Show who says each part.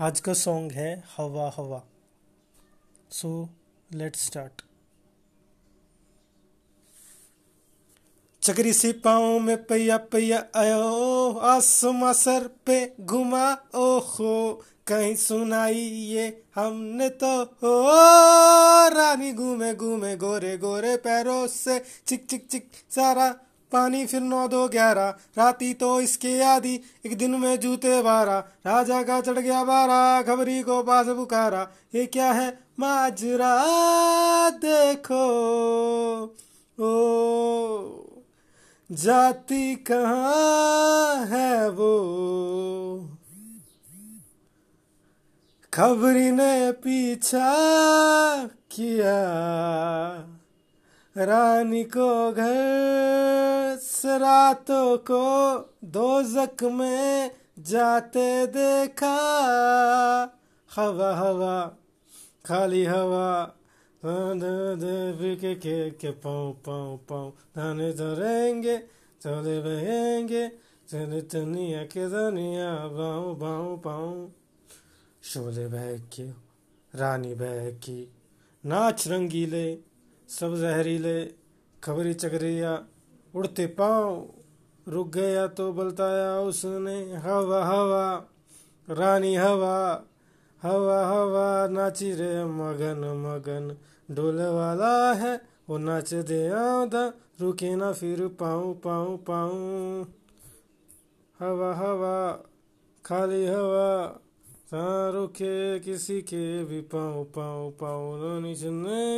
Speaker 1: आज का सॉन्ग है हवा हवा। सो लेट्स स्टार्ट चकरी सी पाँव में पैया पैया आयो, आसमा सर पे घुमा ओ हो कहीं सुनाई ये हमने तो हो रानी घूमे घूमे, गोरे गोरे पैरों से, चिक चिक चिक, सारा पानी फिर नौ दो ग्यारह, राती तो इसके आदि, एक दिन में जूते बारह, राजा का चढ़ गया बारह, खबरी को पास बुखारा ये क्या है? माजरा देखो। ओ, जाती कहाँ है वो? खबरी ने पीछा किया। रानी को घर से रातों को दो जक में जाते देखा। हवा हवा, खाली हवा। के के के, पाँव पाँव पाँव। धाने धरेंगे, चले बहेंगे, चले चनिया के धनिया। बाँव बाँव पाँव शोले बह के रानी बह की नाच रंगीले। सब जहरीले खबरी चकरिया, उड़ते पाँव, रुक गया तो बलताया उसने, हवा हवा, रानी, हवा हवा हवा, नाची रे मगन मगन डोल वाला है, वो नाच दे आधा, रुके ना फिर पाऊँ पाऊँ पाऊँ हवा हवा, खाली हवा रुके किसी के भी पाऊँ पाऊँ पाऊँ नीचे